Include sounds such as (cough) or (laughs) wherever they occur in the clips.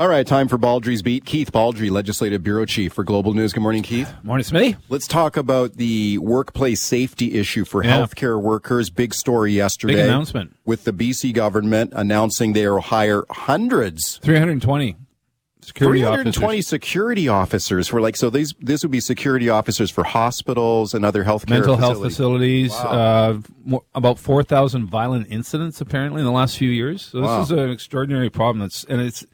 All right, time for Baldrey's Beat. Keith Baldrey, Legislative Bureau Chief for Global News. Good morning, Keith. Morning, Smitty. Let's talk about the workplace safety issue for Yeah. healthcare workers. Big story yesterday. Big announcement. With the BC government announcing they will hire hundreds 320 security 320 officers. security officers for like so these this would be security officers for hospitals and other healthcare Mental health facilities. facilities. Uh, mo- about 4,000 violent incidents apparently in the last few years. So this Wow. is an extraordinary problem. That's and it's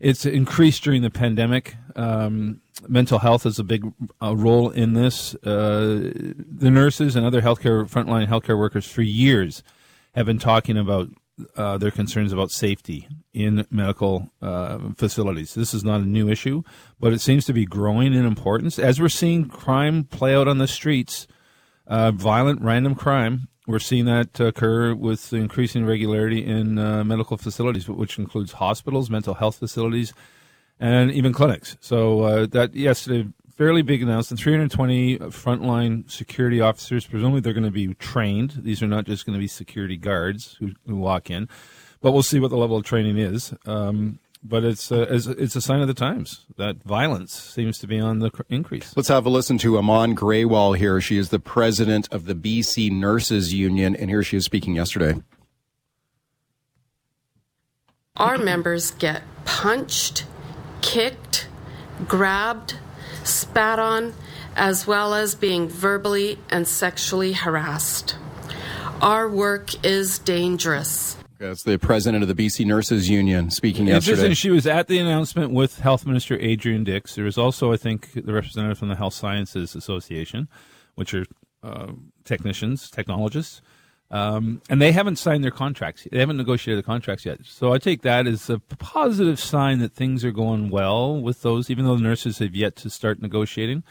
it's increased during the pandemic. Um, mental health is a big uh, role in this. Uh, the nurses and other healthcare frontline healthcare workers for years have been talking about uh, their concerns about safety in medical uh, facilities. This is not a new issue, but it seems to be growing in importance as we're seeing crime play out on the streets. Uh, violent, random crime. We're seeing that occur with increasing regularity in uh, medical facilities, which includes hospitals, mental health facilities, and even clinics. So uh, that yesterday, fairly big announcement: 320 frontline security officers. Presumably, they're going to be trained. These are not just going to be security guards who, who walk in, but we'll see what the level of training is. Um, but it's uh, it's it's a sign of the times that violence seems to be on the increase. Let's have a listen to Aman Grewal here. She is the president of the BC Nurses Union, and here she is speaking yesterday. Our members get punched, kicked, grabbed, spat on, as well as being verbally and sexually harassed. Our work is dangerous. That's the president of the BC Nurses Union speaking yesterday. Interesting. She was at the announcement with Health Minister Adrian Dix. There was also, I think, the representative from the Health Sciences Association, which are uh, technicians, technologists, um, and they haven't signed their contracts. They haven't negotiated the contracts yet. So I take that as a positive sign that things are going well with those, even though the nurses have yet to start negotiating.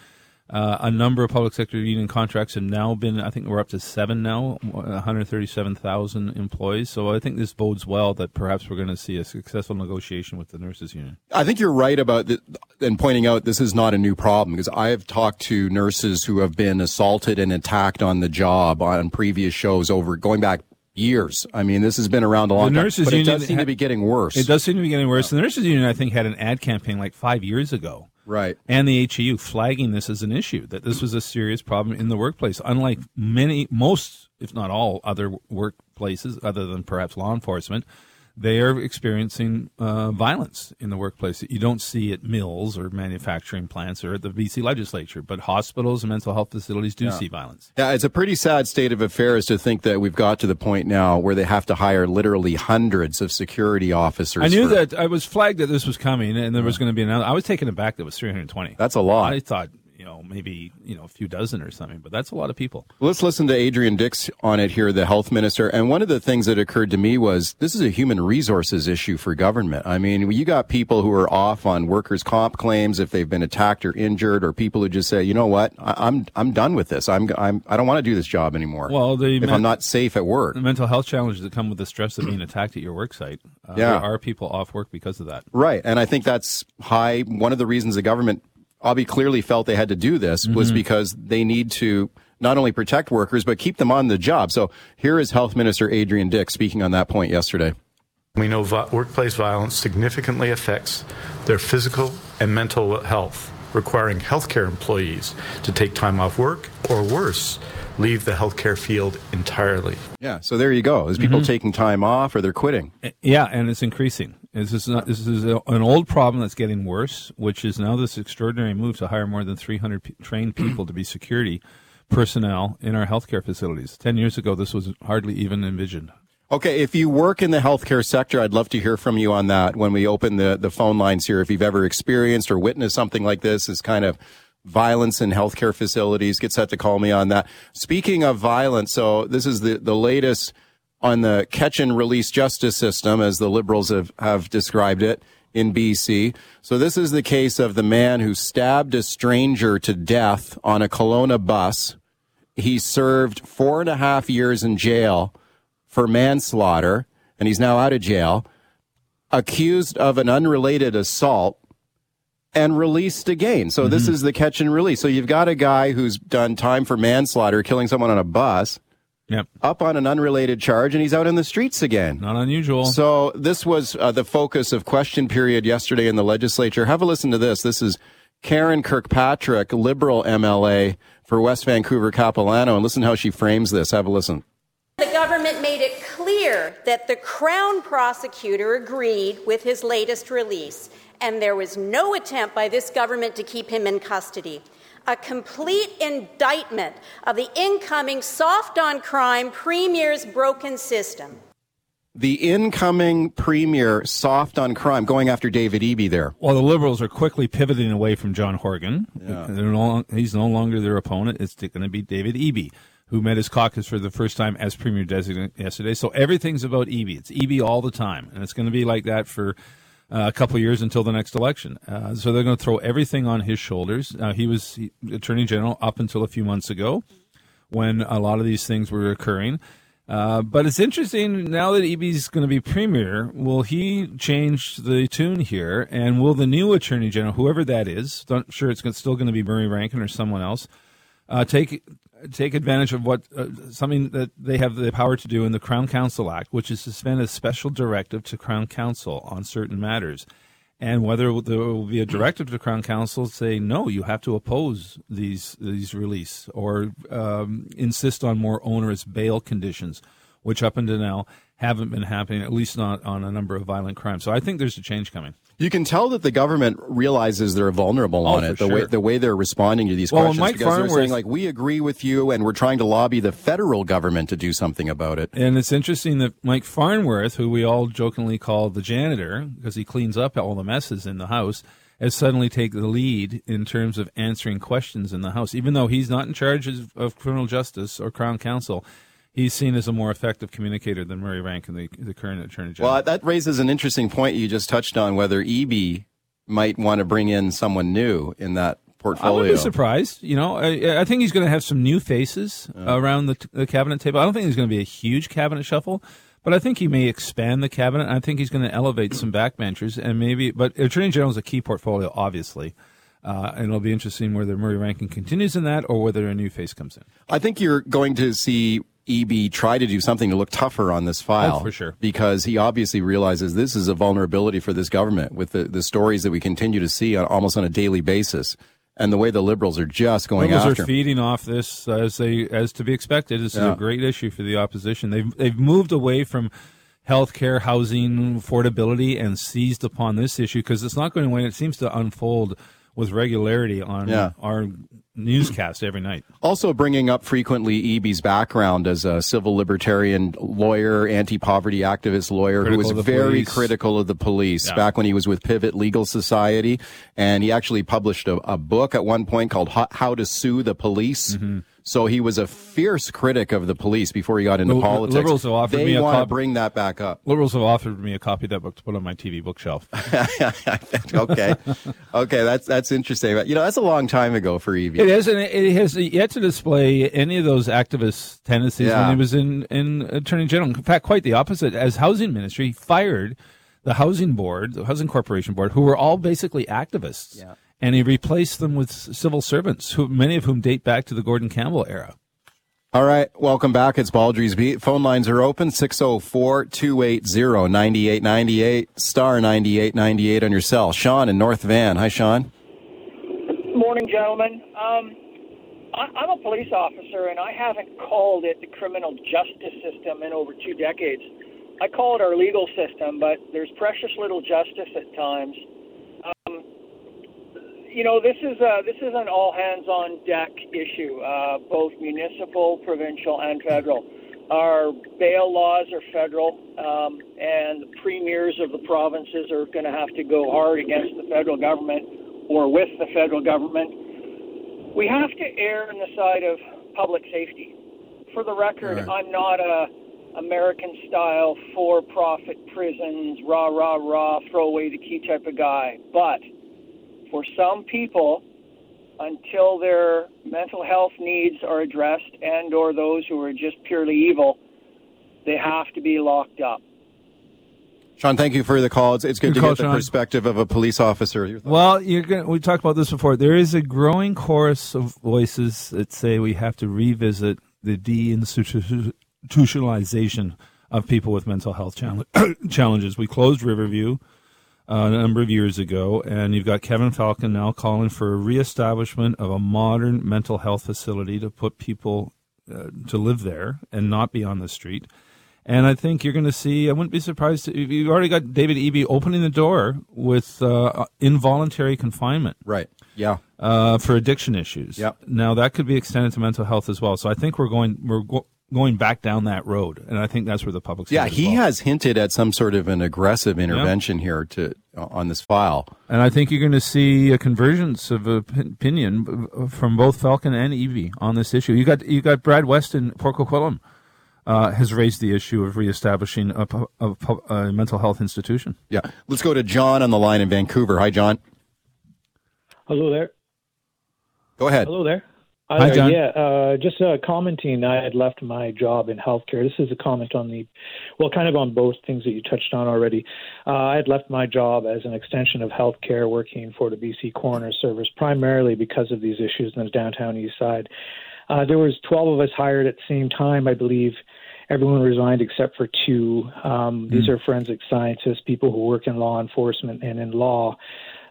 Uh, a number of public sector union contracts have now been, I think we're up to seven now, 137,000 employees. So I think this bodes well that perhaps we're going to see a successful negotiation with the nurses union. I think you're right about the, and pointing out this is not a new problem because I have talked to nurses who have been assaulted and attacked on the job on previous shows over going back years. I mean, this has been around a long The time, nurses but it does seem to be getting worse. It does seem to be getting worse. The nurses union, I think, had an ad campaign like five years ago. Right. and the HEU flagging this as an issue that this was a serious problem in the workplace. Unlike many, most, if not all, other workplaces, other than perhaps law enforcement, they are experiencing uh, violence in the workplace that you don't see at mills or manufacturing plants or at the BC legislature, but hospitals and mental health facilities do see violence. Yeah, it's a pretty sad state of affairs to think that we've got to the point now where they have to hire literally hundreds of security officers. I knew for- that I was flagged that this was coming and there was going to be another. I was taken aback that it was 320. That's a lot. I thought, you know, maybe, you know, a few dozen or something, but that's a lot of people. Let's listen to Adrian Dix on it here, the health minister. And one of the things that occurred to me was this is a human resources issue for government. I mean, you got people who are off on workers' comp claims if they've been attacked or injured, or people who just say, you know what, I, I'm I'm done with this. I'm I'm I don't want to do this job anymore. Well, the if men- I'm not safe at work. the mental health challenges that come with the stress of being (clears throat) attacked at your work site. Uh, Yeah. There are people off work because of that. Right. And I think that's high. One of the reasons the government obviously clearly felt they had to do this was mm-hmm. because they need to not only protect workers, but keep them on the job. So here is Health Minister Adrian Dix speaking on that point yesterday. We know vi- workplace violence significantly affects their physical and mental health, requiring healthcare employees to take time off work or worse, leave the healthcare field entirely. Yeah. So there you go. There's people mm-hmm. taking time off or they're quitting. Eh, yeah, and it's increasing. This is not. This is a, an old problem that's getting worse, which is now this extraordinary move to hire more than 300 p- trained people to be security personnel in our healthcare facilities. Ten years ago, this was hardly even envisioned. Okay, if you work in the healthcare sector, I'd love to hear from you on that when we open the, the phone lines here. If you've ever experienced or witnessed something like this, is kind of violence in healthcare facilities, get set to call me on that. Speaking of violence, so this is the, the latest on the catch and release justice system, as the liberals have, have described it in BC. So this is the case of the man who stabbed a stranger to death on a Kelowna bus. He served four and a half years in jail for manslaughter, and he's now out of jail, accused of an unrelated assault, and released again. So this mm-hmm. is the catch and release. So you've got a guy who's done time for manslaughter, killing someone on a bus, Yep. up on an unrelated charge, and he's out in the streets again. Not unusual. So this was uh, the focus of question period yesterday in the legislature. Have a listen to this. This is Karen Kirkpatrick, Liberal MLA for West Vancouver Capilano, and listen how she frames this. Have a listen. The government made it clear that the Crown prosecutor agreed with his latest release, and there was no attempt by this government to keep him in custody. A complete indictment of the incoming soft on crime premier's broken system. The incoming premier soft on crime, going after David Eby there. Well, the Liberals are quickly pivoting away from John Horgan. No, he's no longer their opponent. It's going to be David Eby, who met his caucus for the first time as premier designate yesterday. So everything's about Eby. It's Eby all the time, and it's going to be like that for uh, a couple years until the next election. Uh, so they're going to throw everything on his shoulders. Uh, he was he, attorney general up until a few months ago, when a lot of these things were occurring. Uh, but it's interesting now that Eby's going to be premier. Will he change the tune here? And will the new attorney general, whoever that is, I'm sure it's still going to be Murray Rankin or someone else, uh, take take advantage of what uh, something that they have the power to do in the Crown Counsel Act, which is to suspend a special directive to Crown Counsel on certain matters, and whether there will be a directive to Crown Counsel say no, you have to oppose these these release or um, insist on more onerous bail conditions, which up until now haven't been happening, at least not on a number of violent crimes. So I think there's a change coming. You can tell that the government realizes they're vulnerable oh, on Oh, it. for The way the way they're responding to these Well, questions, Mike because they're saying like, "We agree with you, and we're trying to lobby the federal government to do something about it." And it's interesting that Mike Farnworth, who we all jokingly call the janitor because he cleans up all the messes in the house, has suddenly taken the lead in terms of answering questions in the House. Even though he's not in charge of, of criminal justice or Crown Counsel, he's seen as a more effective communicator than Murray Rankin, the, the current Attorney General. Well, that raises an interesting point you just touched on whether Eby might want to bring in someone new in that portfolio. I wouldn't be surprised. You know, I, I think he's going to have some new faces around the, the cabinet table. I don't think there's going to be a huge cabinet shuffle, but I think he may expand the cabinet. I think he's going to elevate some backbenchers and maybe. But Attorney General is a key portfolio, obviously, uh, and it'll be interesting whether Murray Rankin continues in that or whether a new face comes in. I think you're going to see Eby try to do something to look tougher on this file. Oh, for sure. Because he obviously realizes this is a vulnerability for this government with the, the stories that we continue to see on, almost on a daily basis. And the way the liberals are just going Liberals after are feeding off this as they as to be expected. This is a great issue for the opposition. They've they've moved away from healthcare, housing, affordability, and seized upon this issue because it's not going away. It seems to unfold with regularity on Yeah. our newscast every night. Also bringing up frequently Eby's background as a civil libertarian lawyer, anti-poverty activist lawyer who was very police. critical of the police Yeah. back when he was with Pivot Legal Society. And he actually published a, a book at one point called How, How to Sue the Police. Mm-hmm. So he was a fierce critic of the police before he got into Li- politics. liberals have offered they me a want to bring that back up. Liberals have offered me a copy of that book to put on my TV bookshelf. (laughs) okay. okay, that's that's interesting. You know, that's a long time ago for Eby. It is, and it has yet to display any of those activist tendencies Yeah. when he was in, in Attorney General. In fact, quite the opposite. As Housing Ministry, he fired the Housing Board, the Housing Corporation Board, who were all basically activists. Yeah. And he replaced them with civil servants, who many of whom date back to the Gordon Campbell era. All right, welcome back. It's Baldrey's Beat. Phone lines are open 604 280 9898, star 9898 on your cell. Sean in North Van. Hi, Sean. Morning, gentlemen. Um, I, I'm a police officer, and I haven't called it the criminal justice system in over two decades. I call it our legal system, but there's precious little justice at times. You know, this is a, this is an all hands on deck issue, uh, both municipal, provincial, and federal. Our bail laws are federal, um, and the premiers of the provinces are going to have to go hard against the federal government or with the federal government. We have to err on the side of public safety. For the record, Right. I'm not a American style for profit prisons, rah rah rah, throw away the key type of guy. But for some people, until their mental health needs are addressed and or those who are just purely evil, they have to be locked up. Sean, thank you for the call. It's, it's good Good to call, get the Sean. perspective of a police officer. Your? Well, you're gonna, we talked about this before. There is a growing chorus of voices that say we have to revisit the deinstitutionalization of people with mental health challenge, (coughs) challenges. We closed Riverview uh, a number of years ago, and you've got Kevin Falcon now calling for a reestablishment of a modern mental health facility to put people uh, to live there and not be on the street. And I think you're going to see. I wouldn't be surprised if you've already got David Eby opening the door with uh, involuntary confinement. Right. Yeah. Uh, for addiction issues. Yep. Now that could be extended to mental health as well. So I think we're going we're going back down that road, and I think that's where the public's Yeah, he well. has hinted at some sort of an aggressive intervention here to on this file. And I think you're going to see a convergence of opinion from both Falcon and Eby on this issue. You got you got Brad Weston, Port Coquitlam, uh, has raised the issue of reestablishing a, a, a mental health institution. Yeah. Let's go to John on the line in Vancouver. Hi, John. Hello there. Go ahead. Hello there. Hi. John. Yeah, uh, just uh, commenting. I had left my job in healthcare. This is a comment on the, well, kind of on both things that you touched on already. Uh, I had left my job as an extension of healthcare, working for the BC Coroner Service, primarily because of these issues in the downtown east side. Uh, there was 12 of us hired at the same time, I believe. Everyone resigned except for two. Um, These are forensic scientists, people who work in law enforcement and in law.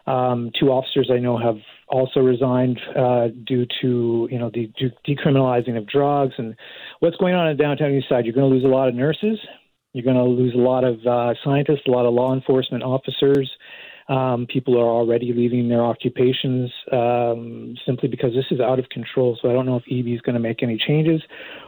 Um, two officers I know have also resigned uh, due to you know the de- decriminalizing of drugs and what's going on in downtown east side. You're going to lose a lot of nurses. You're going to lose a lot of uh, scientists, a lot of law enforcement officers. Um, people are already leaving their occupations um, simply because this is out of control. So I don't know if Eby is going to make any changes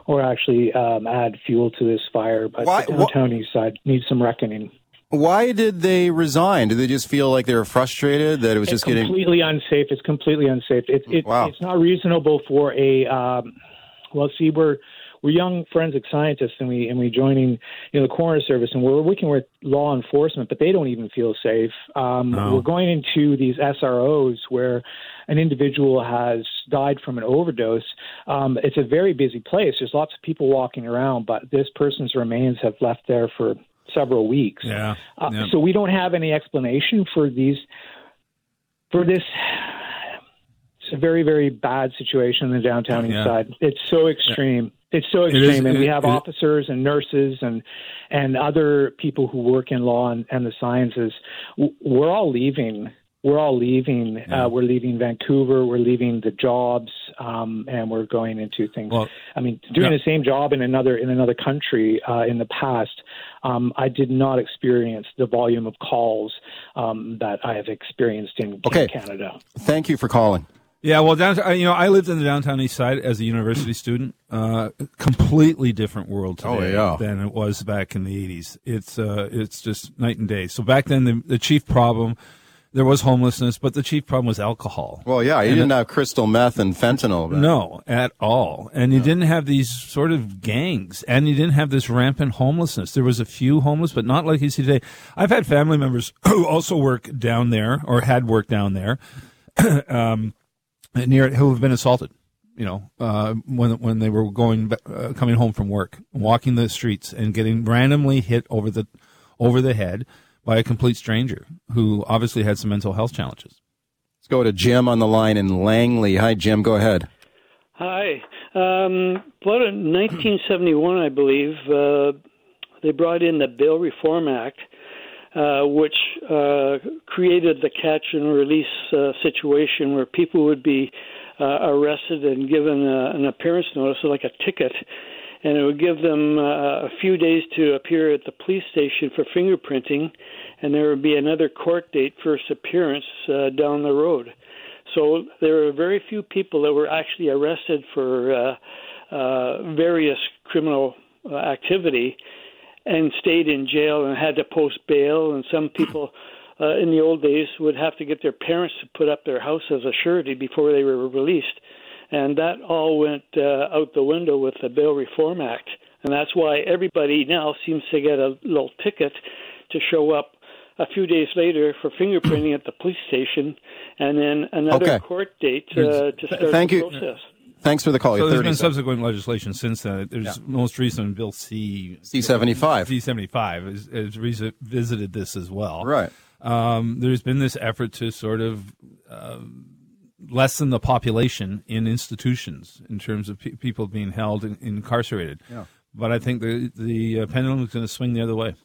or actually um, add fuel to this fire. But Why- the downtown east side needs some reckoning. Why did they resign? Did they just feel like they were frustrated that it was it's just getting? completely unsafe. It's completely unsafe. It, it, Wow. It's not reasonable for a. Um, well, see, we're we're young forensic scientists, and we and we joining you know the coroner service, and we're working with law enforcement, but they don't even feel safe. Um, No. We're going into these SROs where an individual has died from an overdose. Um, it's a very busy place. There's lots of people walking around, but this person's remains have left there for several weeks. Yeah. Uh, yeah. So we don't have any explanation for these for this. It's a very very bad situation in the downtown east Yeah. side. It's so extreme. It's so is- extreme, and we have it- officers and nurses and and other people who work in law and, and the sciences. We're all leaving. We're all leaving. Yeah. Uh, we're leaving Vancouver. We're leaving the jobs, um, and we're going into things. Well, I mean, doing yeah. the same job in another in another country uh, in the past, um, I did not experience the volume of calls um, that I have experienced in, in Okay. Canada. Thank you for calling. Yeah, well, downtown, you know, I lived in the downtown east side as a university student. Uh, completely different world today Oh, yeah. than it was back in the '80s. It's uh, it's just night and day. So back then, the, the chief problem there was homelessness, but the chief problem was alcohol. Well, yeah, you And didn't have crystal meth and fentanyl. but- No, at all. And you didn't have these sort of gangs, and you didn't have this rampant homelessness. There was a few homeless, but not like you see today. I've had family members (clears throat) who also work down there or had worked down there, (clears throat) um, near who have been assaulted. You know, uh, when when they were going uh, coming home from work, walking the streets and getting randomly hit over the over the head by a complete stranger who obviously had some mental health challenges. Let's go to Jim on the line in Langley. Hi, Jim. Go ahead. Hi. Um, about in 1971, I believe, uh, they brought in the Bail Reform Act, uh, which uh, created the catch and release uh, situation where people would be uh, arrested and given uh, an appearance notice, like a ticket, and it would give them uh, a few days to appear at the police station for fingerprinting, and there would be another court date, first appearance, uh, down the road. So there were very few people that were actually arrested for uh, uh, various criminal uh, activity and stayed in jail and had to post bail. And some people uh, in the old days would have to get their parents to put up their house as a surety before they were released. And that all went uh, out the window with the Bail Reform Act. And that's why everybody now seems to get a little ticket to show up a few days later for fingerprinting at the police station, and then another Okay. court date uh, to start Thank the you. process. Thanks for the call. So You're there's 30 been seconds. subsequent legislation since then. There's most recent Bill C C75. C seventy five has, has revisited this as well. Right. Um, there's been this effort to sort of um, lessen the population in institutions in terms of pe- people being held and incarcerated. Yeah. But I think the the uh, pendulum is going to swing the other way.